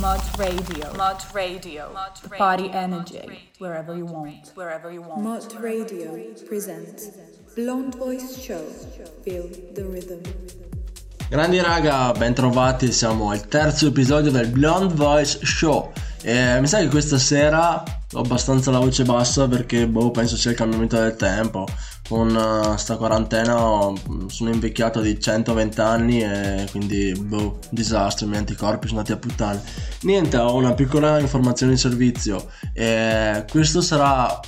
Mod Radio. Mod Radio. Mod Party energy wherever you want. Wherever you want. Mod Radio presents Blonde Voice Show. Feel the rhythm. Grandi raga, bentrovati, siamo al terzo episodio del Blonde Voice Show. E mi sa che questa sera ho abbastanza la voce bassa perché boh, penso sia il cambiamento del tempo. Con uh, sta quarantena sono invecchiato di 120 anni e quindi boh, disastro, i miei anticorpi sono andati a puttane. Niente, ho una piccola informazione di servizio. E questo sarà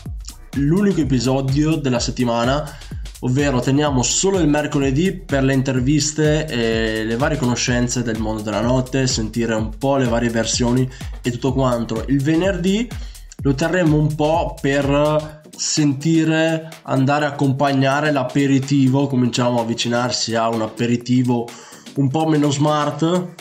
l'unico episodio della settimana ovvero teniamo solo il mercoledì per le interviste e le varie conoscenze del mondo della notte, sentire un po' le varie versioni e tutto quanto. Il venerdì lo terremo un po' per sentire andare a accompagnare l'aperitivo, cominciamo a avvicinarsi a un aperitivo un po' meno smart,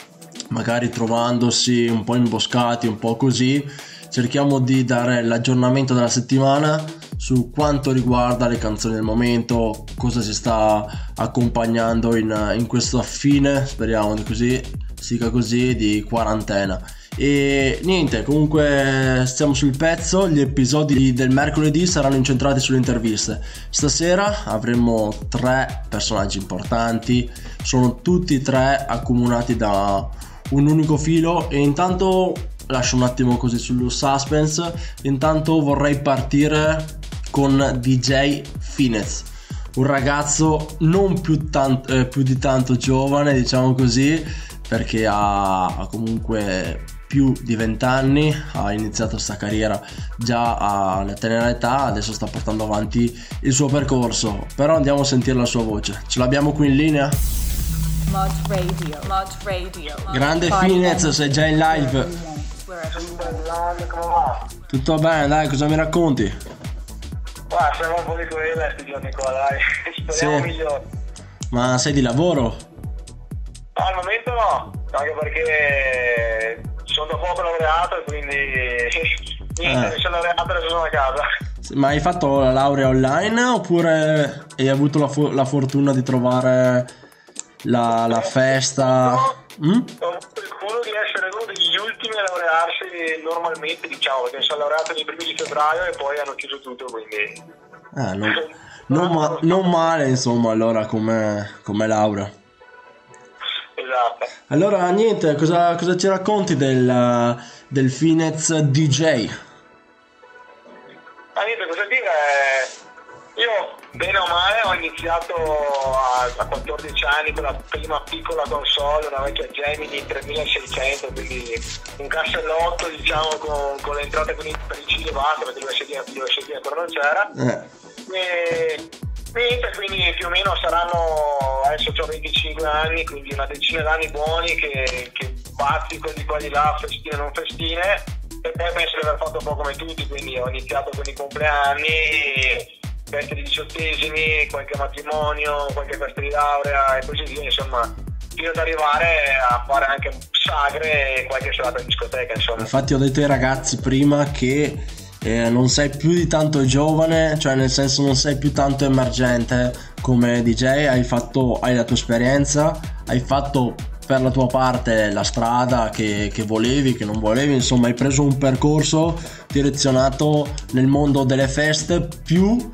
magari trovandosi un po' imboscati, un po' così. Cerchiamo di dare l'aggiornamento della settimana su quanto riguarda le canzoni del momento, cosa si sta accompagnando in, in questa fine, speriamo di così, siga così, di quarantena. E niente, comunque stiamo sul pezzo, gli episodi del mercoledì saranno incentrati sulle interviste. Stasera avremo tre personaggi importanti, sono tutti e tre accomunati da un unico filo. E intanto lascio un attimo così sullo suspense, intanto vorrei partire con DJ Finez, un ragazzo non più, tant- eh, più, di tanto giovane, diciamo così, perché ha, ha comunque più di 20 anni, ha iniziato questa carriera già alla tenera età, adesso sta portando avanti il suo percorso, però andiamo a sentire la sua voce. Ce l'abbiamo qui in linea? Mod Radio, Mod Radio. Grande Finez, sei già in live. Tutto bene, dai, cosa mi racconti? Guarda, siamo un po' di quella questi giorni qua, dai. Speriamo sì. migliore. Ma sei di lavoro? No, al momento no, anche perché sono da poco laureato e quindi niente, eh. sono laureato e adesso sono a casa. Ma hai fatto la laurea online oppure hai avuto la, fo- la fortuna di trovare la, la festa? No, mm? Ho avuto il culo di essere uno degli ultimi a laurearsi normalmente, diciamo, perché mi sono laureato nei primi di febbraio e poi hanno chiuso tutto, quindi... Ah, non, non, ma, non male, insomma, allora come, come laurea. Allora, niente, cosa, cosa ci racconti del, del Finez DJ? Ah, niente, cosa dire? Io bene o male ho iniziato a, a 14 anni con la prima piccola console, una vecchia Gemini 3600, quindi un cassellotto diciamo con, con le entrate con i e basta, perché l'USD ancora non c'era. Eh. E, niente, quindi più o meno saranno, adesso ho 25 anni, quindi una decina d'anni buoni che, che bazzico di qua di là, festine non festine, e poi penso di aver fatto un po' come tutti, quindi ho iniziato con i compleanni feste di diciottesimi, qualche matrimonio, qualche festa di laurea e così via, insomma, fino ad arrivare a fare anche sagre e qualche serata in discoteca, insomma. Infatti ho detto ai ragazzi prima che eh, non sei più di tanto giovane, cioè nel senso non sei più tanto emergente come DJ, hai fatto, hai la tua esperienza, hai fatto per la tua parte la strada che, che, volevi, che non volevi, insomma hai preso un percorso direzionato nel mondo delle feste più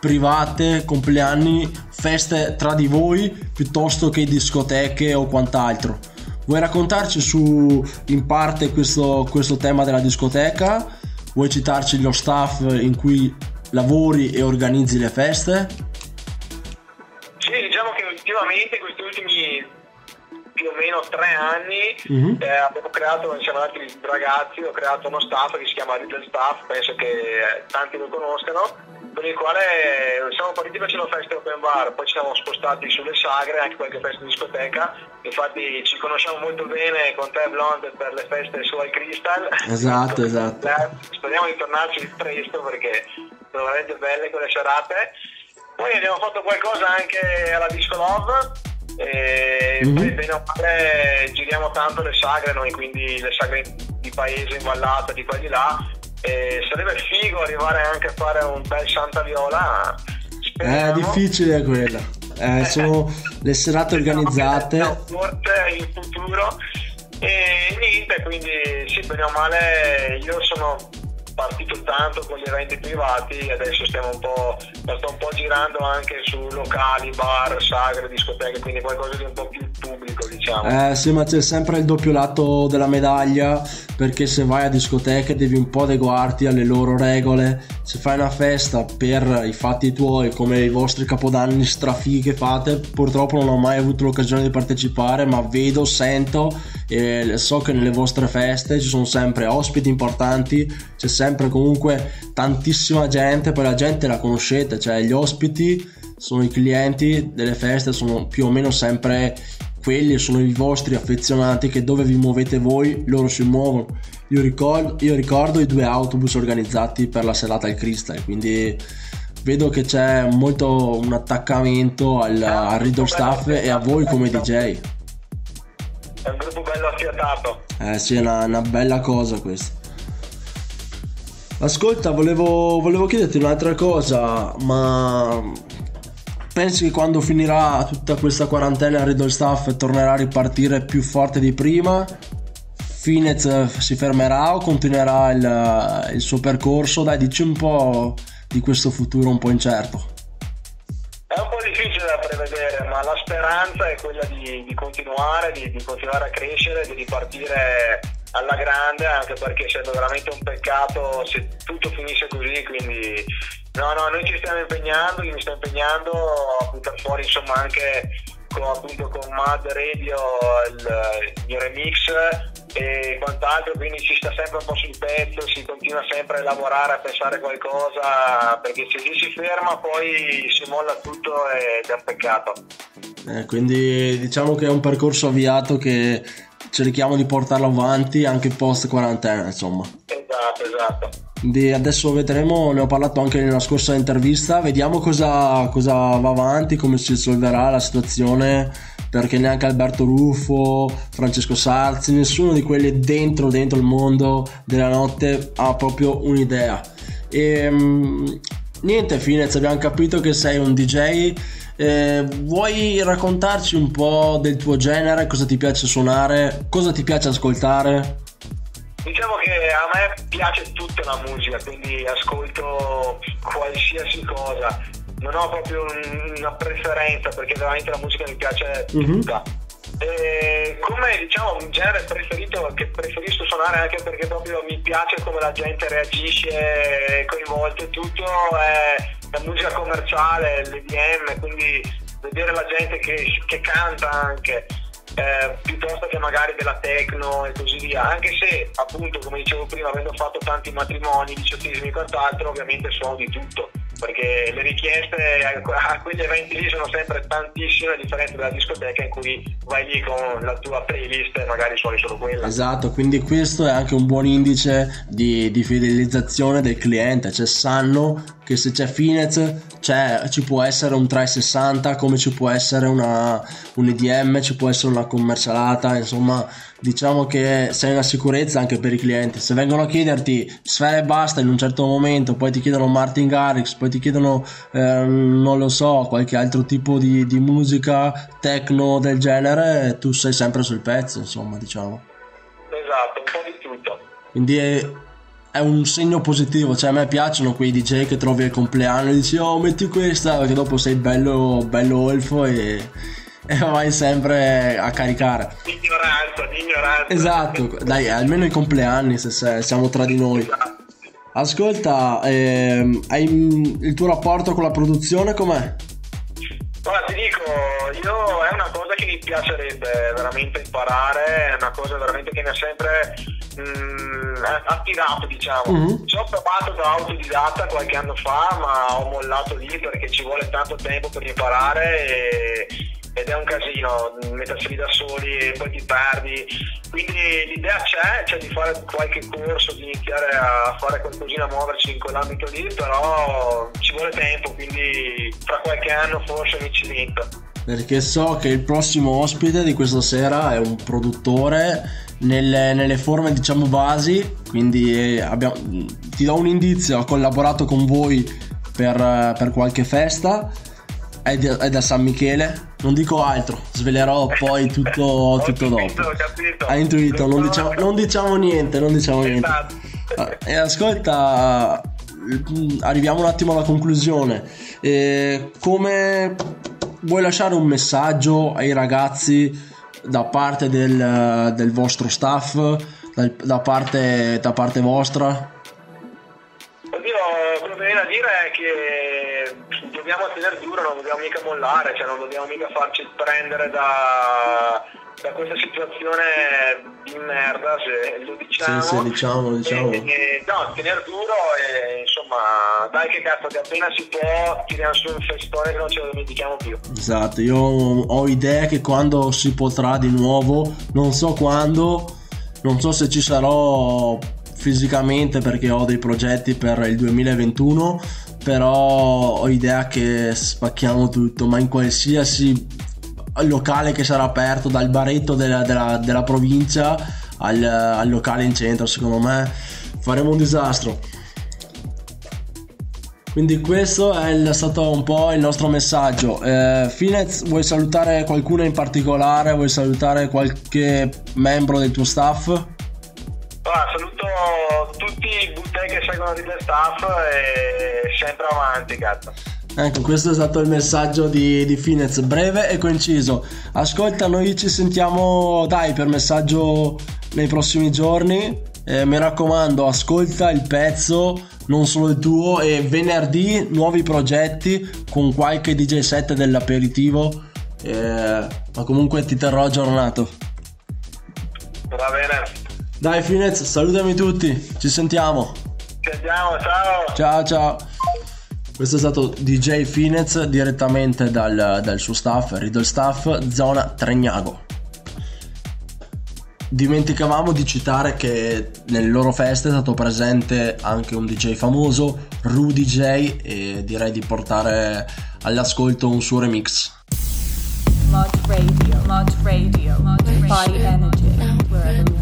private, compleanni, feste tra di voi piuttosto che discoteche o quant'altro. Vuoi raccontarci su in parte questo, questo tema della discoteca? Vuoi citarci lo staff in cui lavori e organizzi le feste? Sì, diciamo che ultimamente questi ultimi più o meno tre anni uh-huh. eh, abbiamo creato, siamo andati ragazzi, ho creato uno staff che si chiama Little Staff, penso che eh, tanti lo conoscano con il quale siamo partiti facendo feste open bar, poi ci siamo spostati sulle sagre, anche qualche festa in discoteca, infatti ci conosciamo molto bene con te Blonde per le feste su Al Crystal. Esatto, esatto. Eh, speriamo di tornarci presto perché sono veramente belle quelle serate. Poi abbiamo fatto qualcosa anche alla Disco Love e mm-hmm. poi bene o male giriamo tanto le sagre noi, quindi le sagre di paese in vallata, di qua e di là e sarebbe figo arrivare anche a fare un bel Santa Viola. Speriamo. È difficile quella. Eh, sono le serate organizzate. In futuro. E niente, quindi sì, bene o male io sono partito tanto con gli eventi privati e adesso stiamo un po', sto un po' girando anche su locali, bar, sagre, discoteche, quindi qualcosa di un po' più pubblico diciamo. Eh sì, ma c'è sempre il doppio lato della medaglia perché se vai a discoteche devi un po' adeguarti alle loro regole. Se fai una festa per i fatti tuoi come i vostri capodanni strafighi che fate, purtroppo non ho mai avuto l'occasione di partecipare, ma vedo, sento e so che nelle vostre feste ci sono sempre ospiti importanti, c'è sempre comunque tantissima gente, poi la gente la conoscete, cioè gli ospiti sono i clienti delle feste, sono più o meno sempre quelli, sono i vostri affezionati che dove vi muovete voi loro si muovono. Io ricordo, io ricordo i due autobus organizzati per la serata al Crystal, quindi vedo che c'è molto un attaccamento al, al Riddle Staff e a voi come DJ. È un gruppo bello affiatato. Eh sì, è una, una bella cosa questa. Ascolta, volevo, volevo chiederti un'altra cosa, ma pensi che quando finirà tutta questa quarantena Riddle Staff tornerà a ripartire più forte di prima? Finez si fermerà o continuerà il, il suo percorso? Dai, dici un po' di questo futuro un po' incerto. È un po' difficile da prevedere, ma la speranza è quella di, di continuare, di, di, continuare a crescere, di ripartire alla grande, anche perché sarebbe veramente un peccato se tutto finisse così, quindi no, no, noi ci stiamo impegnando, io mi sto impegnando a buttare fuori insomma anche con, appunto con Mad Radio il, il remix e quant'altro, quindi si sta sempre un po' sul pezzo, si continua sempre a lavorare, a pensare qualcosa, perché se lì si ferma poi si molla tutto ed è un peccato. Eh, quindi diciamo che è un percorso avviato che cerchiamo di portarlo avanti anche post quarantena, insomma. Esatto, esatto. Quindi adesso vedremo, ne ho parlato anche nella scorsa intervista, vediamo cosa, cosa va avanti, come si risolverà la situazione perché neanche Alberto Ruffo, Francesco Sarzi, nessuno di quelli dentro, dentro il mondo della notte ha proprio un'idea. E um, niente, Finez, abbiamo capito che sei un DJ. Eh, vuoi raccontarci un po' del tuo genere, cosa ti piace suonare, cosa ti piace ascoltare? Diciamo che a me piace tutta la musica, quindi ascolto qualsiasi cosa non ho proprio una preferenza perché veramente la musica mi piace mm-hmm. tutta. E come diciamo un genere preferito che preferisco suonare anche perché proprio mi piace come la gente reagisce coinvolto e tutto è la musica commerciale, l'EDM, quindi vedere la gente che, che canta anche eh, piuttosto che magari della techno e così via, anche se appunto come dicevo prima avendo fatto tanti matrimoni, diciottesimi e quant'altro ovviamente suono di tutto perché le richieste a quegli eventi lì sono sempre tantissime a differenza della discoteca in cui vai lì con la tua playlist e magari suoni solo quella. Esatto, quindi questo è anche un buon indice di, di fidelizzazione del cliente, cioè sanno che se c'è Finez c'è, ci può essere un 360 come ci può essere una, un EDM, ci può essere una commercialata, insomma diciamo che sei una sicurezza anche per i clienti. Se vengono a chiederti sfera e basta in un certo momento, poi ti chiedono Martin Garrix, poi ti chiedono, eh, non lo so, qualche altro tipo di, di musica techno del genere, tu sei sempre sul pezzo, insomma, diciamo. Esatto, un po' di tutto. Quindi è, è un segno positivo, cioè a me piacciono quei DJ che trovi al compleanno e dici oh metti questa perché dopo sei bello, bello olfo e e vai sempre a caricare. Ignoranza, ignoranza. Esatto, dai, almeno i compleanni se, se siamo tra di noi. Ascolta, ehm, hai il tuo rapporto con la produzione com'è? Guarda, ti dico, io è una cosa che mi piacerebbe veramente imparare, è una cosa veramente che mi ha sempre mh, mm, attirato, diciamo. Mm-hmm. Ci ho provato da autodidatta qualche anno fa, ma ho mollato lì perché ci vuole tanto tempo per imparare e ed è un casino mettersi da soli e poi ti perdi. Quindi l'idea c'è, c'è di fare qualche corso, di iniziare a fare qualcosina, a muoverci in quell'ambito lì, però ci vuole tempo, quindi fra qualche anno forse mi ci metto. Perché so che il prossimo ospite di questa sera è un produttore nelle, nelle forme diciamo basi, quindi eh, abbiamo, ti do un indizio, ha collaborato con voi per, per qualche festa è, di- è da San Michele. Non dico altro, svelerò poi tutto, tutto capito, dopo. capito. Hai intuito, non diciamo, non diciamo niente, non diciamo niente. Esatto. Ah, E ascolta, mm, arriviamo un attimo alla conclusione. Eh, come vuoi lasciare un messaggio ai ragazzi da parte del, del vostro staff, dal- da, parte, da parte vostra? Oddio, quello che viene a dire è che dobbiamo tenere duro, non dobbiamo mica mollare, cioè non dobbiamo mica farci prendere da, da questa situazione di merda, se lo diciamo. Sì, sì, diciamo, diciamo. E- e- no, tenere duro e insomma, dai che cazzo, che appena si può tiriamo su un festone che non ce lo dimentichiamo più. Esatto, io ho idea che quando si potrà di nuovo, non so quando, non so se ci sarò fisicamente perché ho dei progetti per il 2021, però ho idea che spacchiamo tutto, ma in qualsiasi locale che sarà aperto, dal baretto della, della- della provincia al, al locale in centro, secondo me faremo un disastro. Quindi questo è stato un po' il nostro messaggio. Eh, Finez, vuoi salutare qualcuno in particolare? Vuoi salutare qualche membro del tuo staff? Allora, saluto tutti i buttei che seguono di del staff e sempre avanti, cazzo. Ecco, questo è stato il messaggio di, di Finez, breve e conciso. Ascolta, noi ci sentiamo, dai, per messaggio nei prossimi giorni. Eh, mi raccomando, ascolta il pezzo, non solo il tuo, e venerdì nuovi progetti con qualche DJ set dell'aperitivo. Eh, ma comunque ti terrò aggiornato. Va bene. Dai Finez, salutami tutti, ci sentiamo. Ci vediamo, ciao. Ciao ciao. Questo è stato DJ Finez direttamente dal, dal suo staff, Riddle Staff, zona Tregnago. Dimenticavamo di citare che nelle loro feste è stato presente anche un DJ famoso, Rudy J, e direi di portare all'ascolto un suo remix. Mod Radio, Mod Radio, Mod Radio. Body Energy,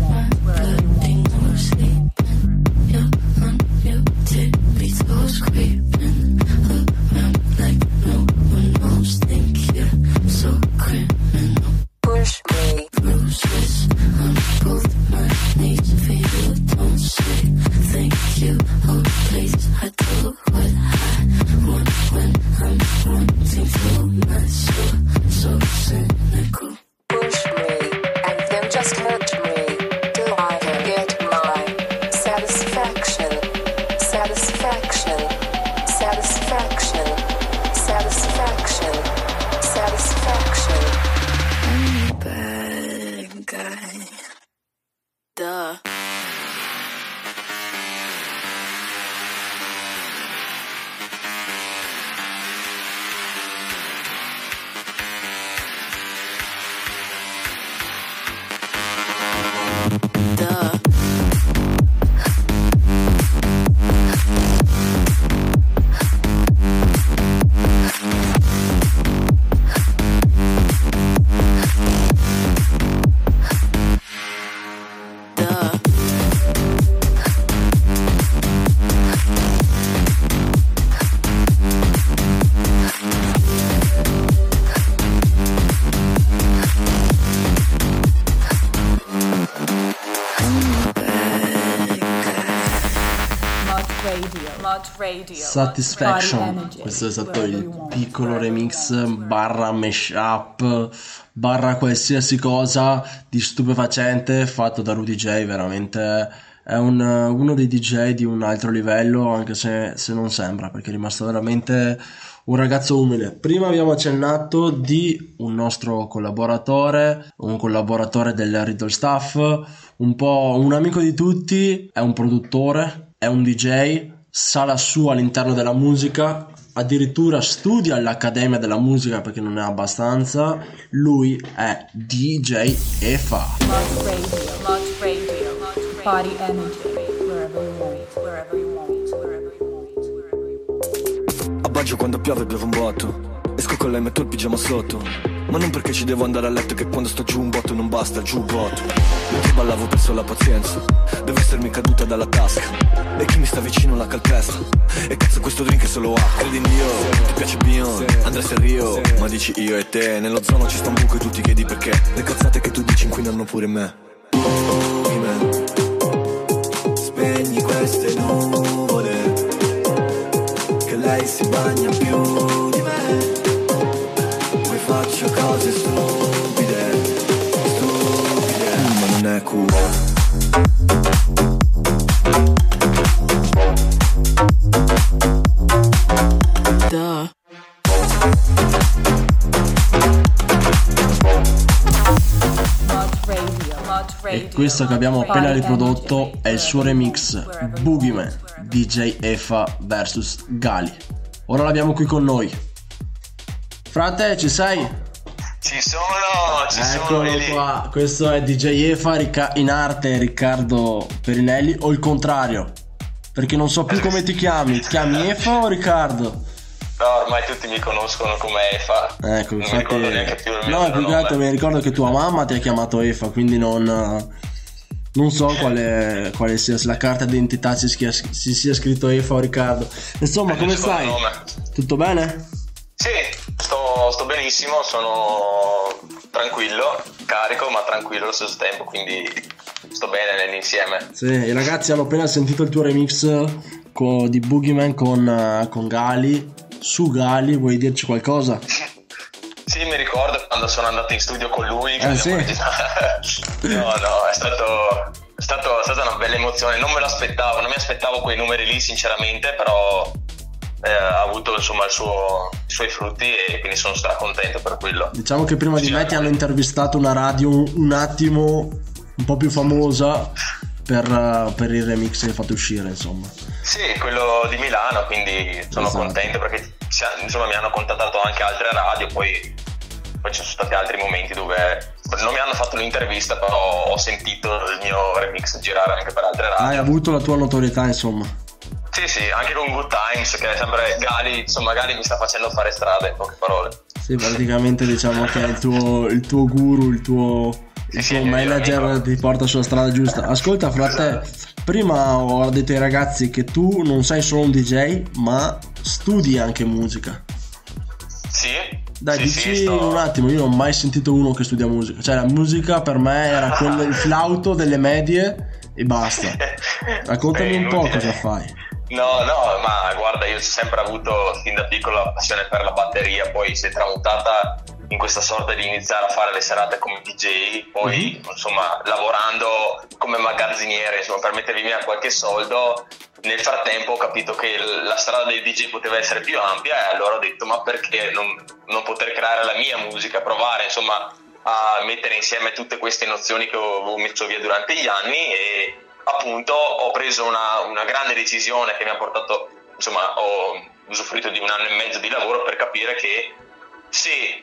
Satisfaction. Questo è stato wherever il piccolo remix barra mashup barra qualsiasi cosa di stupefacente fatto da Rudy J. Veramente è un- uno dei DJ di un altro livello, anche se, se non sembra, perché è rimasto veramente un ragazzo umile. Prima abbiamo accennato di un nostro collaboratore, un collaboratore del Riddle Staff, un po' un amico di tutti, è un produttore, è un DJ, sa la sua all'interno della musica, addirittura studia all'Accademia della Musica perché non è abbastanza. Lui è DJ e fa. Mod Radio, Mod Radio, Mod Radio. Body Energy, wherever you want, wherever you want, wherever you want, wherever you want. A Baggio quando piove bevo un botto Esco con lei metto il pigiama sotto Ma non perché ci devo andare a letto che quando sto giù un botto non basta il giubbotto Mentre ballavo ho perso la pazienza. Devo essermi caduta dalla tasca. E chi mi sta vicino la calpesta. E cazzo questo drink è solo acqua. Credi in Dio, ti piace Beyond, Andres e Rio Ma dici io e te. Nello zono ci sta un buco e tu ti chiedi perché. Le cazzate che tu dici inquinano pure me. Boogeyman Spegni queste nuvole Che lei si bagna più faccio cose stupide, stupide, ma non è Radio. E questo che abbiamo appena riprodotto è il suo remix Boogeyman DJ Efa vs Gali. Ora l'abbiamo qui con noi. Frate, ci sei? Ci sono, ci sono Eccolo lì. qua. Questo è DJ Efa Ricca- in arte Riccardo Perinelli o il contrario? Perché non so più come ti chiami. Ti chiami Efa o Riccardo? No, ormai tutti mi conoscono come Efa. Ecco, non infatti. ricordo neanche più il mio no, più che altro mi ricordo che tua mamma ti ha chiamato Efa, quindi non. Non so quale, quale sia la carta d'identità si, schia- si sia scritto Efa o Riccardo. Insomma, il come stai? Tutto bene? Sì, sto, sto benissimo, sono tranquillo, carico ma tranquillo allo stesso tempo, quindi sto bene nell'insieme. Sì, i ragazzi hanno appena sentito il tuo remix co- di Boogeyman con, eh, con Gali. Su Gali, vuoi dirci qualcosa? Sì, mi ricordo quando sono andato in studio con lui. Eh, sì. no, no, è stato, è stato- è stata una bella emozione. Non me l'aspettavo, non mi aspettavo quei numeri lì, sinceramente, però eh, ha avuto insomma il suo- i suoi frutti e quindi sono stracontento per quello. Diciamo che prima di me ti hanno intervistato una radio un attimo un po' più famosa per, eh, per il remix che hai fatto uscire, insomma. Sì, quello di Milano, quindi sono Esatto. contento perché insomma, mi hanno contattato anche altre radio, poi, poi ci sono stati altri momenti dove non mi hanno fatto l'intervista, però ho sentito il mio remix girare anche per altre radio. Hai avuto la tua notorietà, insomma. Sì, sì, anche con Good Times, che è sempre Gali, insomma Gali mi sta facendo fare strada, in poche parole. Sì, praticamente diciamo che è il tuo, il tuo guru, il tuo, il Sì, tuo sì, manager ti porta sulla strada giusta. Ascolta, frate, prima ho detto ai ragazzi che tu non sei solo un DJ, ma studi anche musica. Sì? Dai, sì, dici sto- un attimo, io non ho mai sentito uno che studia musica. Cioè, la musica per me era quello, il flauto delle medie e basta. Raccontami un po' cosa fai. No, no, ma guarda, io ho sempre avuto fin da piccolo la passione per la batteria, poi si è tramutata in questa sorta di iniziare a fare le serate come DJ, poi insomma lavorando come magazziniere, insomma per mettermi via qualche soldo. Nel frattempo ho capito che la strada del DJ poteva essere più ampia e allora ho detto ma perché non, non poter creare la mia musica, provare insomma a mettere insieme tutte queste nozioni che avevo messo via durante gli anni e appunto ho preso una, una grande decisione che mi ha portato, insomma, ho usufruito di un anno e mezzo di lavoro per capire che se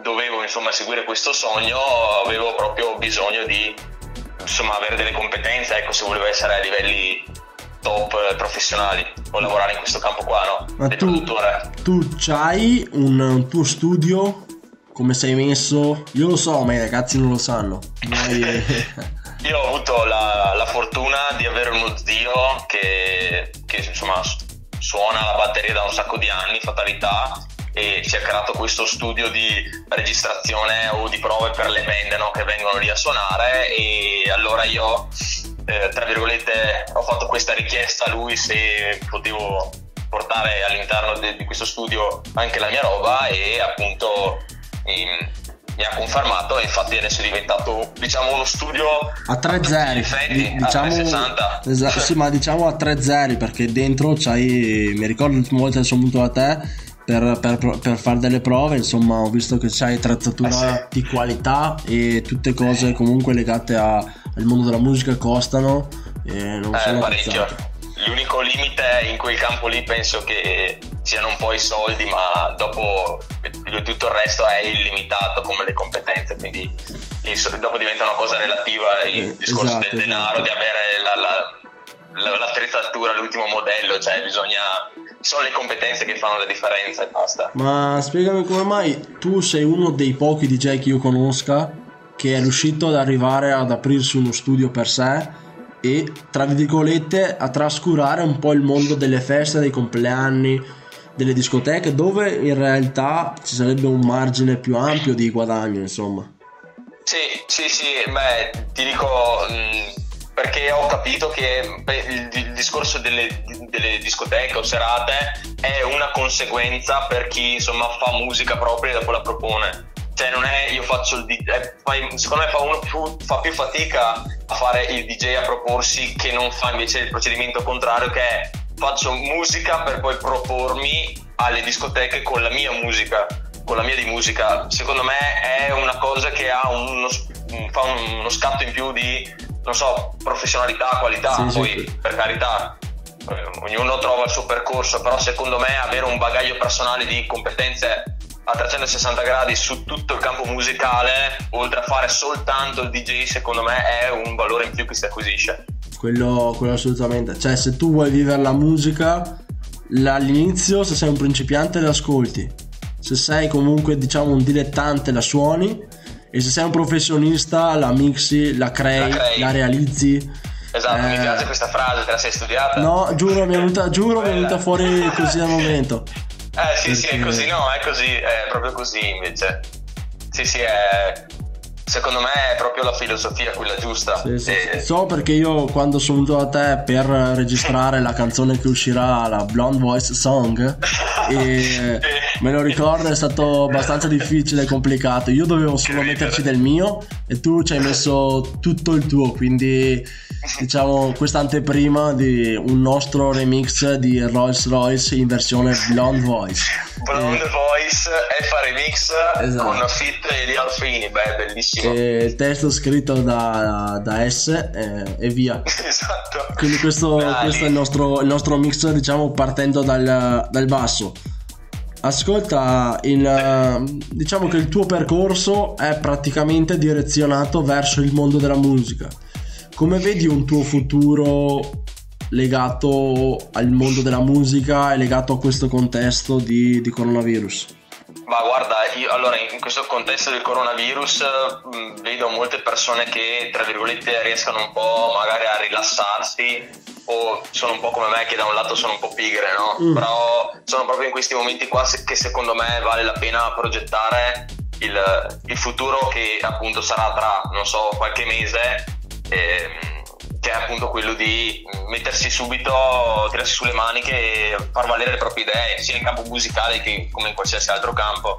dovevo insomma seguire questo sogno avevo proprio bisogno di insomma avere delle competenze, ecco, se volevo essere a livelli top professionali o lavorare in questo campo qua, no? Ma Del tu, produttore. tu c'hai un, un tuo studio? Come sei messo? Io lo so, ma i ragazzi non lo sanno. Noi- Io ho avuto la, la fortuna di avere uno zio che, che, insomma su- suona la batteria da un sacco di anni, fatalità, e ci ha creato questo studio di registrazione o di prove per le band no, che vengono lì a suonare e allora io, eh, tra virgolette, ho fatto questa richiesta a lui se potevo portare all'interno de- di questo studio anche la mia roba e appunto ehm, mi ha confermato e infatti adesso è diventato diciamo uno studio a 3 zeri Effetti, Di- a diciamo 360. esatto, sì ma diciamo a 3 zeri perché dentro c'hai mi ricordo l'ultima volta che sono venuto da te per, per- per fare delle prove insomma ho visto che c'hai attrezzatura Eh di qualità e tutte cose comunque legate a- al mondo della musica costano e non Eh, sono parecchio. cazzate. L'unico limite in quel campo lì penso che siano un po' i soldi, ma dopo tutto il resto è illimitato come le competenze, quindi dopo diventa una cosa relativa il Eh, discorso esatto, del denaro, esatto. di avere la- la- la- l'attrezzatura, l'ultimo modello, cioè bisogna sono le competenze che fanno la differenza e basta. Ma spiegami come mai tu sei uno dei pochi DJ che io conosca che è riuscito ad arrivare ad aprirsi uno studio per sé e, tra virgolette, a trascurare un po' il mondo delle feste, dei compleanni, delle discoteche, dove in realtà ci sarebbe un margine più ampio di guadagno, insomma. Sì, sì, sì, beh, ti dico perché ho capito che il discorso delle, delle discoteche o serate è una conseguenza per chi insomma fa musica propria e dopo la propone. Cioè non è io faccio il DJ, eh, secondo me fa uno più, fa più fatica a fare il DJ a proporsi che non fa invece il procedimento contrario che è faccio musica per poi propormi alle discoteche con la mia musica, con la mia di musica. Secondo me è una cosa che ha uno, fa uno scatto in più di, non so, professionalità, qualità, Sì, sì, poi sì. per carità. eh, Ognuno trova il suo percorso, però secondo me avere un bagaglio personale di competenze a 360 gradi su tutto il campo musicale, oltre a fare soltanto il DJ, secondo me è un valore in più che si acquisisce. Quello, quello assolutamente. Cioè, se tu vuoi vivere la musica, la- all'inizio, se sei un principiante, l'ascolti. Se sei comunque, diciamo, un dilettante, la suoni. E se sei un professionista, la mixi, la crei, La la, crei. realizzi. Esatto, mi Eh, piace questa frase, te la sei studiata? No, giuro, mi è venuta, giuro, mi è venuta fuori così al momento. Eh sì, sì, è Perché- così, no, è così, è proprio così invece. Sì, sì, è... Secondo me è proprio la filosofia quella giusta. Sì, sì, E-. So perché io quando sono venuto da te per registrare la canzone che uscirà, la Blonde Voice Song, e me lo ricordo è stato abbastanza difficile e complicato. Io dovevo solo ridere. metterci del mio e tu ci hai messo tutto il tuo, quindi diciamo questa anteprima di un nostro remix di Rolls Royce in versione Blonde Voice. Blonde Eh, Voice, F Remix Esatto. con Fit e di Alfini, beh, bellissimo. E il testo scritto da, da S eh, e via. esatto. Quindi questo, questo è il nostro, il nostro mix, diciamo, partendo dal, dal basso. Ascolta, il, diciamo che il tuo percorso è praticamente direzionato verso il mondo della musica. Come vedi un tuo futuro legato al mondo della musica e legato a questo contesto di, di coronavirus? Ma guarda, io allora in questo contesto del coronavirus mh, vedo molte persone che tra virgolette riescono un po' magari a rilassarsi o sono un po' come me che da un lato sono un po' pigre, no? Mm. Però sono proprio in questi momenti qua che secondo me vale la pena progettare il, il futuro che appunto sarà tra, non so, qualche mese. ehm, che è appunto quello di mettersi subito, tirarsi sulle maniche e far valere le proprie idee, sia in campo musicale che come in qualsiasi altro campo.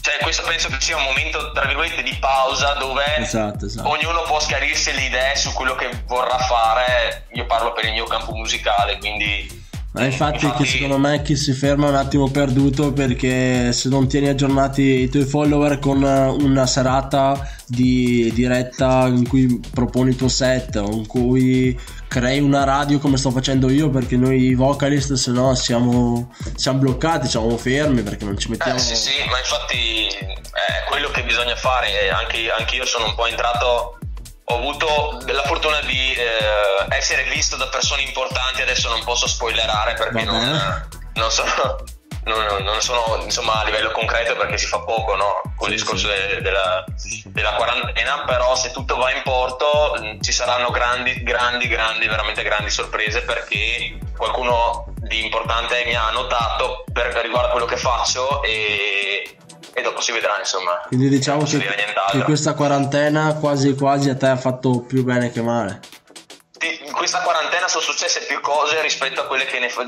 Cioè, questo penso che sia un momento, tra virgolette, di pausa dove Esatto, esatto. ognuno può schiarirsi le idee su quello che vorrà fare. Io parlo per il mio campo musicale, quindi Ma infatti, che secondo me chi si ferma è un attimo perduto perché se non tieni aggiornati i tuoi follower con una serata di diretta in cui proponi il tuo set o in cui crei una radio come sto facendo io perché noi vocalist se no siamo, siamo bloccati, siamo fermi perché non ci mettiamo... Eh, sì, sì, ma infatti è quello che bisogna fare. Anche, anche io sono un po' entrato. Ho avuto la fortuna di eh, essere visto da persone importanti. Adesso non posso spoilerare perché non, bene. non sono. Non, non sono insomma a livello concreto perché si fa poco no? con il discorso de- della, della quarantena però se tutto va in porto mh, ci saranno grandi grandi grandi veramente grandi sorprese perché qualcuno di importante mi ha notato per riguardo a quello che faccio e, e dopo si vedrà insomma Quindi diciamo che, che questa quarantena quasi quasi a te ha fatto più bene che male. In questa quarantena sono successe più cose rispetto a quelle che ne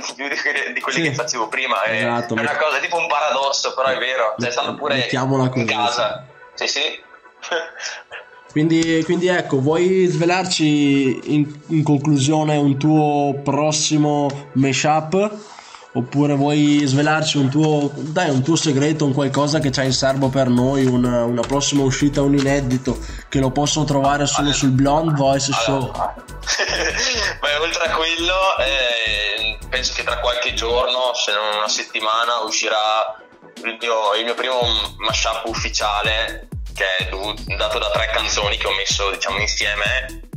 di quelle, Sì. che facevo prima è, Esatto, è una cosa tipo un paradosso però è vero cioè stando pure Mettiamola in casa sì sì Quindi, quindi ecco, vuoi svelarci in, in conclusione un tuo prossimo mashup? Oppure vuoi svelarci un tuo, dai, un tuo segreto, un qualcosa che c'hai in serbo per noi, una, una prossima uscita, un inedito che lo possono trovare solo sul Blonde Voice Show? Beh, oltre a quello, eh, penso che tra qualche giorno, se non una settimana, uscirà il mio, il mio primo mashup ufficiale, che è dato da tre canzoni che ho messo diciamo insieme.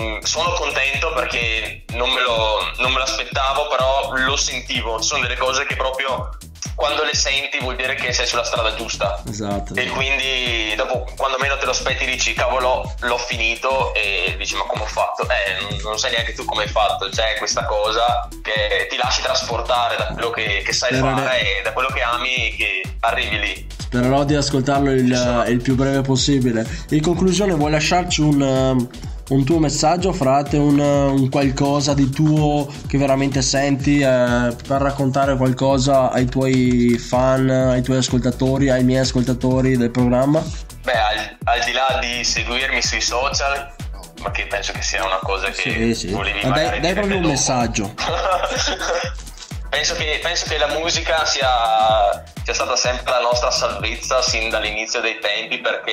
Mm, sono contento perché non me, lo, non me l'aspettavo, però lo sentivo. Sono delle cose che proprio quando le senti vuol dire che sei sulla strada giusta. Esatto. E quindi dopo, quando meno te lo aspetti, dici cavolo, l'ho finito e dici ma come ho fatto? Eh, non, sai neanche tu come hai fatto, c'è questa cosa che ti lasci trasportare da quello che, che sai Sperare- fare e da quello che ami che arrivi lì. Spererò di ascoltarlo il, il più breve possibile. In conclusione, vuoi lasciarci un, um, un tuo messaggio, frate? Un, un qualcosa di tuo che veramente senti eh, per raccontare qualcosa ai tuoi fan, ai tuoi ascoltatori, ai miei ascoltatori del programma? Beh, al, al di là di seguirmi sui social, ma che penso che sia una cosa che Sì, sì. volevi Ma dai- magari dai dire proprio un dopo. messaggio. penso, che, penso che la musica sia, sia stata sempre la nostra salvezza sin dall'inizio dei tempi perché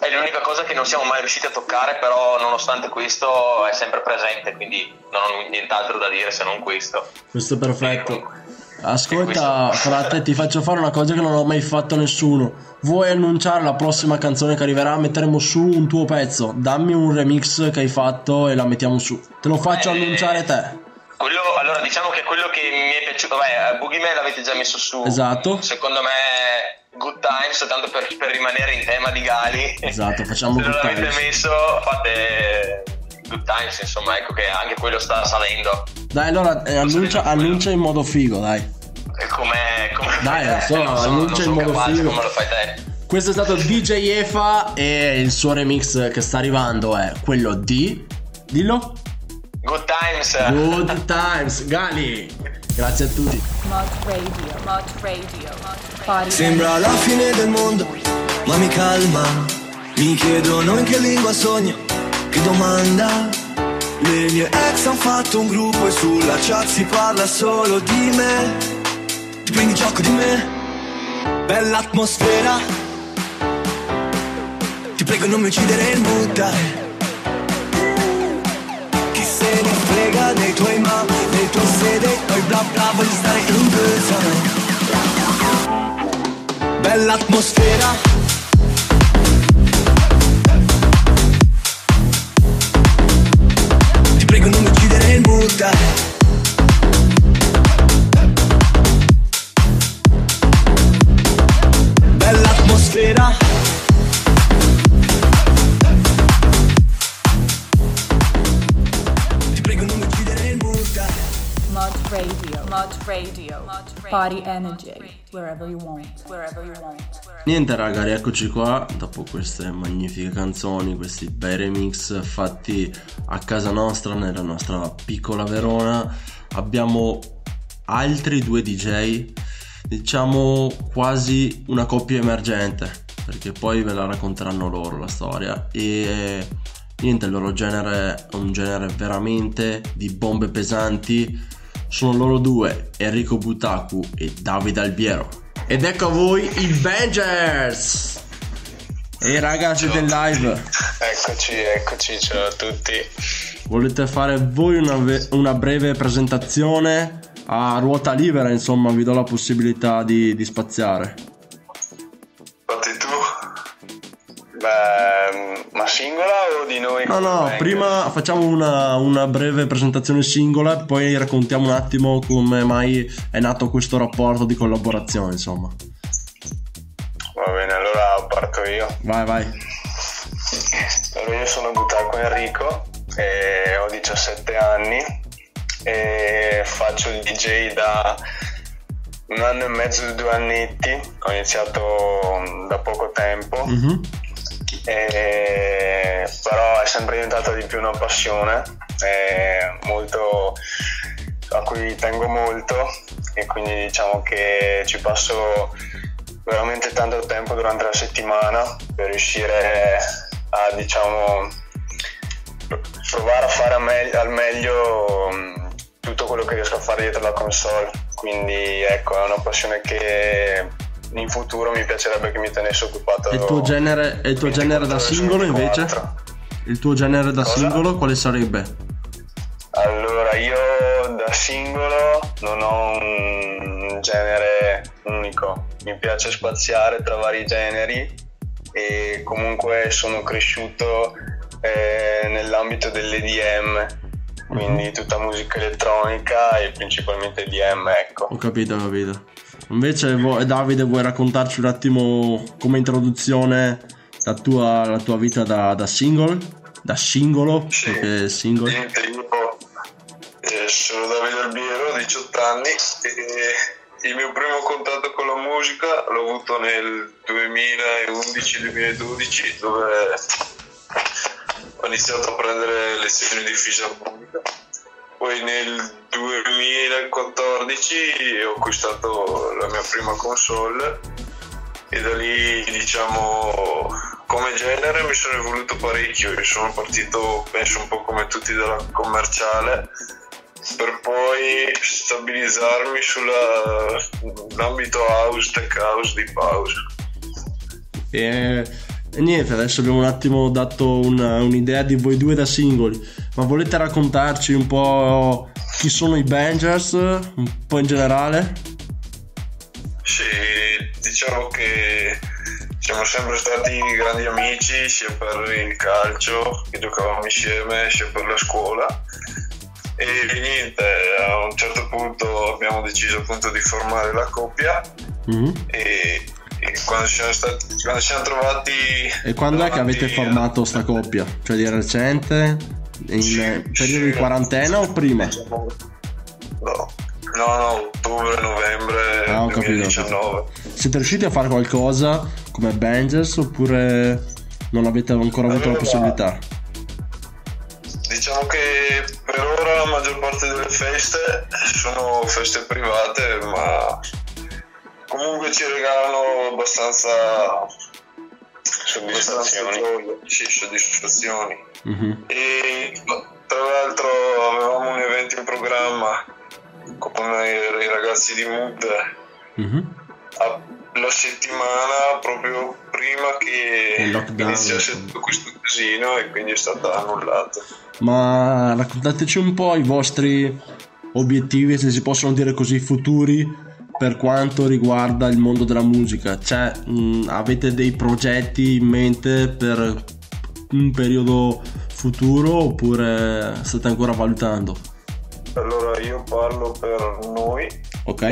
è l'unica cosa che non siamo mai riusciti a toccare, però nonostante questo è sempre presente, quindi non ho nient'altro da dire se non questo. Questo è perfetto. Ascolta, frate, ti faccio fare una cosa che non ho mai fatto nessuno. Vuoi annunciare la prossima canzone che arriverà? Metteremo su un tuo pezzo. Dammi un remix che hai fatto e la mettiamo su. Te lo faccio Eh, annunciare te. Quello, allora diciamo che quello che mi è piaciuto, vabbè, Boogie Man l'avete già messo su. Esatto. Secondo me Good Times, tanto per, per rimanere in tema di Gali. Esatto, facciamo Se non Good l'avete Times. messo, fate Good Times, insomma, ecco che anche quello sta salendo. Dai, allora eh, annuncia, annuncia in modo figo, dai. E come, come Dai, lo so, non annuncia in modo figo. come lo fai te. Questo è stato DJ Efa e il suo remix che sta arrivando è quello di... Dillo? Good Times. Good Times, Gali. Grazie a tutti. Mod Radio, Mod Radio, Body Sembra la fine del mondo, ma mi calma. Mi chiedono in che lingua sogno, che domanda. Le mie ex han fatto un gruppo e sulla chat si parla solo di me. Ti prendi gioco di me? Bella atmosfera. Ti prego non mi uccidere il mood, dai. Se ne frega dei tuoi ma, dei tuoi se, dei tuoi bla bla, voglio stare in time. Bella atmosfera. Ti prego non mi uccidere il dai. Bella atmosfera. Body Energy, wherever you want, wherever you want. Niente raga, rieccoci qua dopo queste magnifiche canzoni, questi bei remix fatti a casa nostra, nella nostra piccola Verona. Abbiamo altri due DJ, diciamo quasi una coppia emergente, perché poi ve la racconteranno loro la storia. E niente, il loro genere è un genere veramente di bombe pesanti. Sono loro due, Enrico Butaku e Davide Albiero. Ed ecco a voi i Bangers! Ehi raga, siete in live. Eccoci, eccoci, ciao a tutti. Volete fare voi una, ve- una breve presentazione a ruota libera, insomma, vi do la possibilità di, di spaziare. Beh, ma singola o di noi? No, no, band? prima facciamo una, una breve presentazione singola, poi raccontiamo un attimo come mai è nato questo rapporto di collaborazione, insomma. Va bene, allora parto io. Vai, vai. Allora, io sono Butaco Enrico, e ho 17 anni e faccio il DJ da un anno e mezzo, due annetti. Ho iniziato mm, da poco tempo. Mhm. E- però è sempre diventata di più una passione è molto a cui tengo molto e quindi diciamo che ci passo veramente tanto tempo durante la settimana per riuscire a diciamo provare a fare me- al meglio mh, tutto quello che riesco a fare dietro la console. Quindi ecco è una passione che in futuro mi piacerebbe che mi tenesse occupato E il tuo genere, e il tuo genere da 24 su singolo invece? 24. Il tuo genere da Cosa? singolo quale sarebbe? Allora, io da singolo non ho un genere unico, mi piace spaziare tra vari generi e comunque sono cresciuto eh, nell'ambito dell'EDM, quindi tutta musica elettronica e principalmente EDM, ecco. Ho capito, ho capito. Invece Davide vuoi raccontarci un attimo come introduzione la tua, la tua vita da, da single? Da singolo? Sì. Perché single? Io eh, sono Davide Albiero, 18 anni e il mio primo contatto con la musica l'ho avuto nel 2011-2012 dove ho iniziato a prendere lezioni di fisarmonica. Poi nel 2014 ho acquistato la mia prima console e da lì diciamo come genere mi sono evoluto parecchio e sono partito penso un po' come tutti dalla commerciale per poi stabilizzarmi sull'ambito house, tech house, deep house. E, e niente, adesso abbiamo un attimo dato una- un'idea di voi due da singoli, ma volete raccontarci un po' chi sono i Bangers, un po' in generale? Sì, diciamo che siamo sempre stati grandi amici sia per il calcio che giocavamo insieme sia per la scuola e niente, a un certo punto abbiamo deciso appunto di formare la coppia Mhm. e, quando, siamo stati, quando siamo trovati E quando è che davanti avete formato sta coppia? Cioè di recente? In Sì, periodo di sì. quarantena o prima? No, no, no, ottobre, novembre Ah, ho capito, ho 2019. Siete riusciti a fare qualcosa come Bangers oppure non avete ancora avuto la possibilità? Diciamo che per ora la maggior parte delle feste sono feste private, ma comunque ci regalano abbastanza Soddisfazioni. abbastanza sì, soddisfazioni. Mhm. E tra l'altro avevamo un evento in programma con i, i ragazzi di Mood Mhm. a- la settimana proprio prima che iniziasse tutto questo casino e quindi è stata annullata. Ma raccontateci un po' i vostri obiettivi, se si possono dire così, futuri per quanto riguarda il mondo della musica. Cioè, mh, avete dei progetti in mente per un periodo futuro oppure state ancora valutando? Allora io parlo per noi Ok?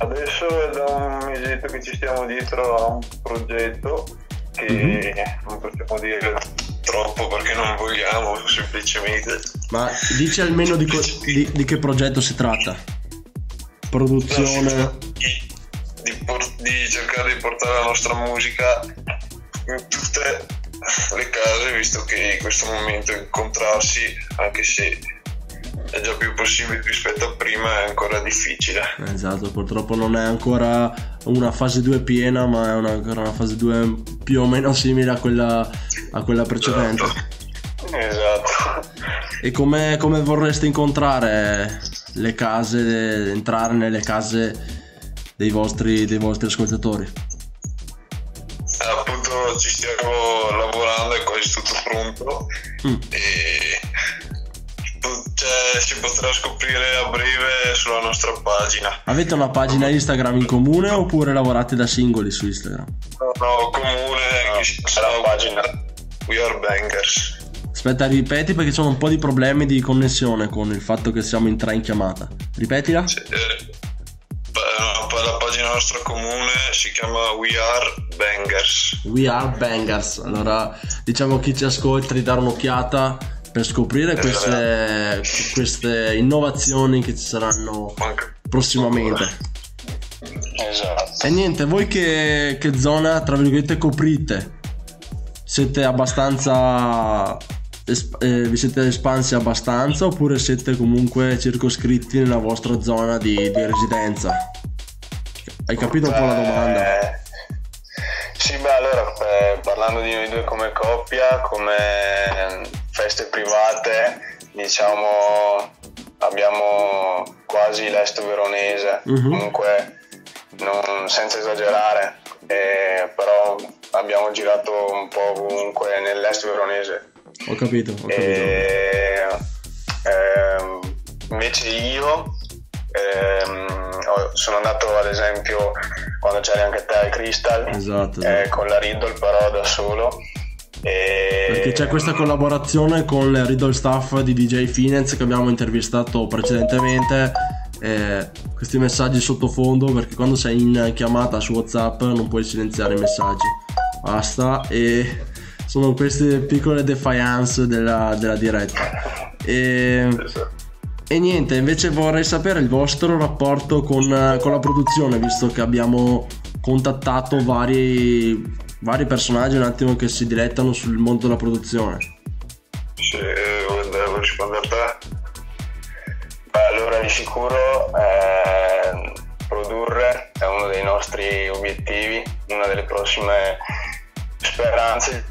adesso è da un mesetto che ci stiamo dietro a un progetto che non possiamo dire troppo perché non vogliamo semplicemente. Ma dici almeno di, co- di- di che progetto si tratta? Produzione? Di, di por- di cercare di portare la nostra musica in tutte le case visto che in questo momento incontrarsi anche se è già più possibile rispetto a prima è ancora difficile. Esatto, purtroppo non è ancora una fase 2 piena, ma è una- ancora una fase 2 più o meno simile a quella, a quella precedente. Esatto. E come, come vorreste incontrare le case, entrare nelle case dei vostri, dei vostri ascoltatori? Eh, appunto ci stiamo lavorando, è quasi tutto pronto Mm. e cioè, si potrà scoprire a breve sulla nostra pagina. Avete una pagina Instagram in comune oppure lavorate da singoli su Instagram? No, no, comune, si sarà chiama pagina. We Are Bangers. Aspetta, ripeti perché sono un po' di problemi di connessione con il fatto che siamo in tre in chiamata. Ripetila? Sì, eh, pa- la pagina nostra comune si chiama We Are Bangers. We are bangers. Allora, diciamo a chi ci ascolta di dare un'occhiata per scoprire queste, queste innovazioni che ci saranno prossimamente. Esatto. E niente, voi che, che zona, tra virgolette, coprite? Siete abbastanza... es- eh, vi siete espansi abbastanza oppure siete comunque circoscritti nella vostra zona di, di residenza? Hai capito un po' la domanda? Eh, sì, beh, allora, eh, parlando di noi due come coppia, come feste private, diciamo, abbiamo quasi l'est veronese, Mhm. comunque non- senza esagerare, eh, però abbiamo girato un po' ovunque nell'est veronese. Ho capito, ho capito. E, ehm, invece io ho- sono andato ad esempio quando c'eri anche te al Crystal Esatto, eh, esatto. con la Riddle però da solo E... Perché c'è questa collaborazione con il Riddle Staff di DJ Finance che abbiamo intervistato precedentemente. Eh, questi messaggi sottofondo perché quando sei in chiamata su WhatsApp non puoi silenziare i messaggi. Basta e sono queste piccole defiance della, della diretta. E, e niente, invece vorrei sapere il vostro rapporto con, con la produzione, visto che abbiamo contattato vari, vari personaggi un attimo che si dilettano sul mondo della produzione. Se devo rispondere a te. Allora di sicuro eh, produrre è uno dei nostri obiettivi, una delle prossime speranze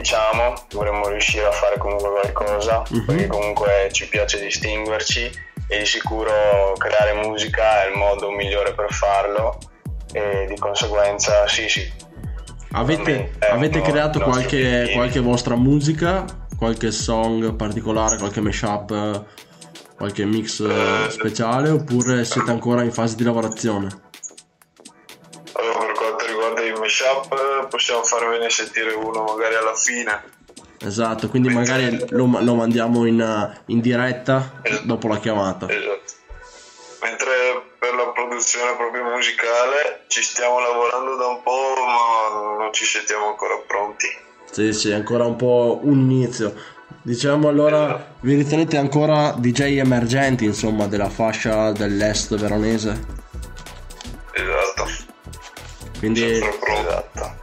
diciamo, dovremmo riuscire a fare comunque qualcosa Mhm. perché comunque ci piace distinguerci e di sicuro creare musica è il modo migliore per farlo e di conseguenza sì sì. Avete, avete creato qualche, qualche vostra musica, qualche song particolare, qualche mashup, eh, qualche mix eh, speciale oppure siete ancora in fase di lavorazione? I mashup, possiamo farvene sentire uno magari alla fine. Esatto, quindi magari lo, lo mandiamo in, eh, in diretta dopo la chiamata. Esatto. Mentre per la produzione proprio musicale ci stiamo lavorando da un po', ma non ci sentiamo ancora pronti. Sì, sì, ancora un po' un inizio. Diciamo allora, vi ritenete ancora DJ emergenti, insomma, della fascia dell'est veronese? Esatto. Quindi. Esatto.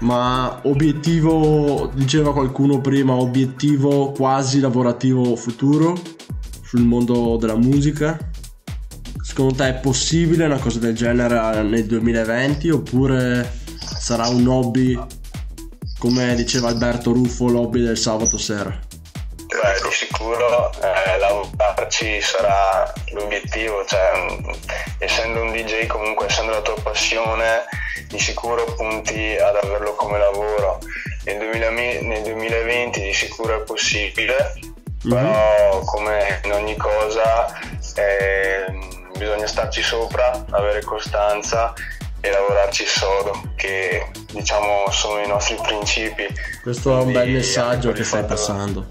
ma obiettivo, diceva qualcuno prima, obiettivo quasi lavorativo futuro sul mondo della musica? Secondo te è possibile una cosa del genere nel 2020 oppure sarà un hobby, come diceva Alberto Ruffo, l'hobby del sabato sera? Beh, di sicuro eh, lavorarci sarà l'obiettivo, cioè essendo un DJ comunque essendo la tua passione di sicuro punti ad averlo come lavoro. Nel, 2000 nel 2020 di sicuro è possibile, però come in ogni cosa ehm, bisogna starci sopra, avere costanza e lavorarci sodo, che diciamo sono i nostri principi. Questo è un bel messaggio anche che stai fatto- passando.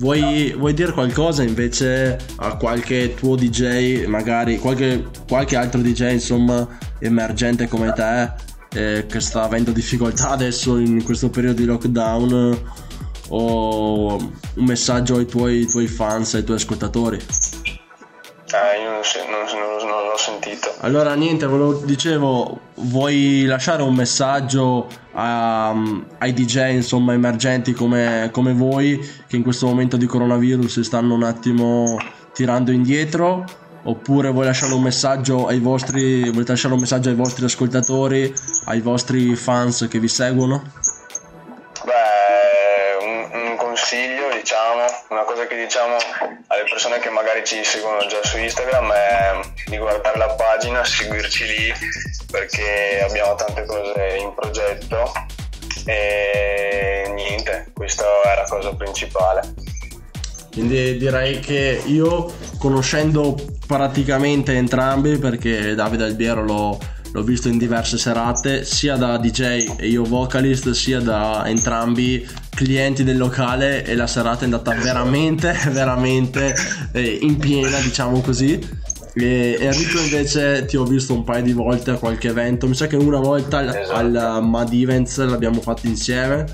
Vuoi, vuoi dire qualcosa invece a qualche tuo DJ, magari qualche, qualche altro DJ insomma emergente come te eh, che sta avendo difficoltà adesso in questo periodo di lockdown o un messaggio ai tuoi, tuoi fans, ai tuoi ascoltatori? Eh, io non, non- non l'ho sentito. Allora niente, volevo, dicevo, vuoi lasciare un messaggio a- ai DJ insomma emergenti come, come voi che in questo momento di coronavirus stanno un attimo tirando indietro? Oppure vuoi lasciare un messaggio ai vostri, volete lasciare un messaggio ai vostri ascoltatori, ai vostri fans che vi seguono? Consiglio, diciamo, una cosa che diciamo alle persone che magari ci seguono già su Instagram è di guardare la pagina, seguirci lì perché abbiamo tante cose in progetto e niente, questa è la cosa principale. Quindi direi che io, conoscendo praticamente entrambi, perché Davide Albiero l'ho, l'ho visto in diverse serate, sia da DJ e io vocalist, sia da entrambi clienti del locale e la serata è andata veramente, veramente eh, in piena, diciamo così. E Enrico invece ti ho visto un paio di volte a qualche evento, mi sa che una volta al, Esatto. al Mad Events l'abbiamo fatto insieme.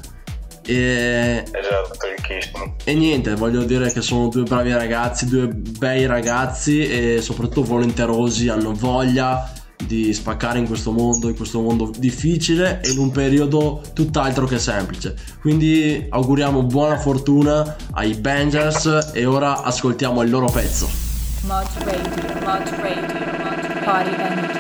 E Esatto, e niente, voglio dire che sono due bravi ragazzi, due bei ragazzi e soprattutto volenterosi, hanno voglia di spaccare in questo mondo, in questo mondo difficile e in un periodo tutt'altro che semplice. Quindi auguriamo buona fortuna ai Bangers e ora ascoltiamo il loro pezzo. Mod Radio, Mod Radio, Mod Body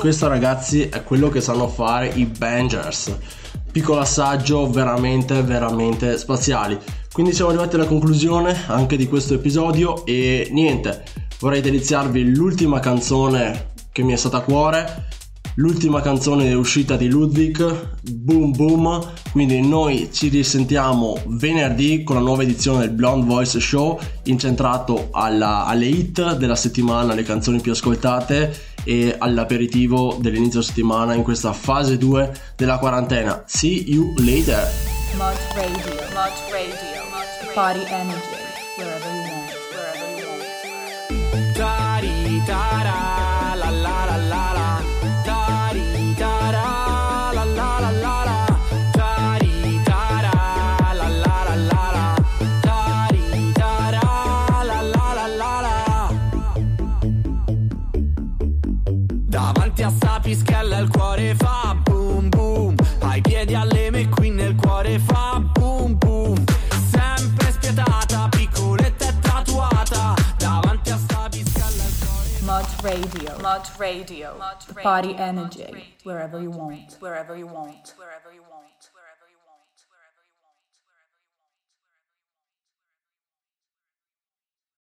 questo ragazzi è quello che sanno fare i Bangers. Piccolo assaggio veramente, veramente spaziali. Quindi siamo arrivati alla conclusione anche di questo episodio e niente, vorrei deliziarvi l'ultima canzone che mi è stata a cuore l'ultima canzone uscita di Ludwig, Boom Boom, quindi noi ci risentiamo venerdì con la nuova edizione del Blonde Voice Show incentrato alla, alle hit della settimana, le canzoni più ascoltate e all'aperitivo dell'inizio settimana in questa fase 2 della quarantena. See you later! Mod Radio, Mod Radio, Mod Body Energy, wherever you want, wherever you want. Radio, Mod Radio, Body Energy, wherever you want, wherever you want, wherever you want.